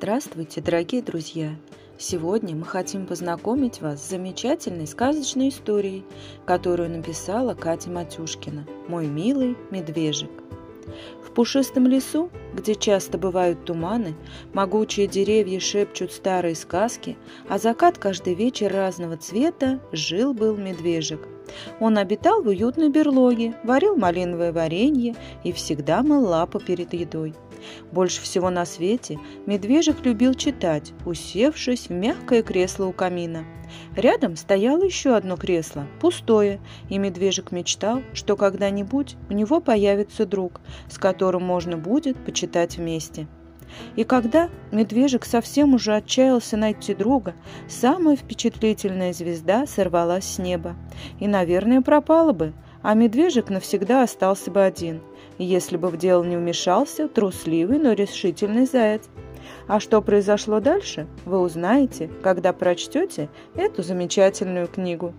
Здравствуйте, дорогие друзья! Сегодня мы хотим познакомить вас с замечательной сказочной историей, которую написала Катя Матюшкина «Мой милый медвежик». В пушистом лесу, где часто бывают туманы, могучие деревья шепчут старые сказки, а закат каждый вечер разного цвета жил-был медвежик. Он обитал в уютной берлоге, варил малиновое варенье и всегда мыл лапу перед едой. Больше всего на свете медвежик любил читать, усевшись в мягкое кресло у камина. Рядом стояло еще одно кресло, пустое, и медвежик мечтал, что когда-нибудь у него появится друг, с которым можно будет почитать вместе. И когда медвежик совсем уже отчаялся найти друга, самая впечатлительная звезда сорвалась с неба и, наверное, пропала бы, а медвежик навсегда остался бы один, если бы в дело не вмешался трусливый, но решительный заяц. А что произошло дальше, вы узнаете, когда прочтете эту замечательную книгу.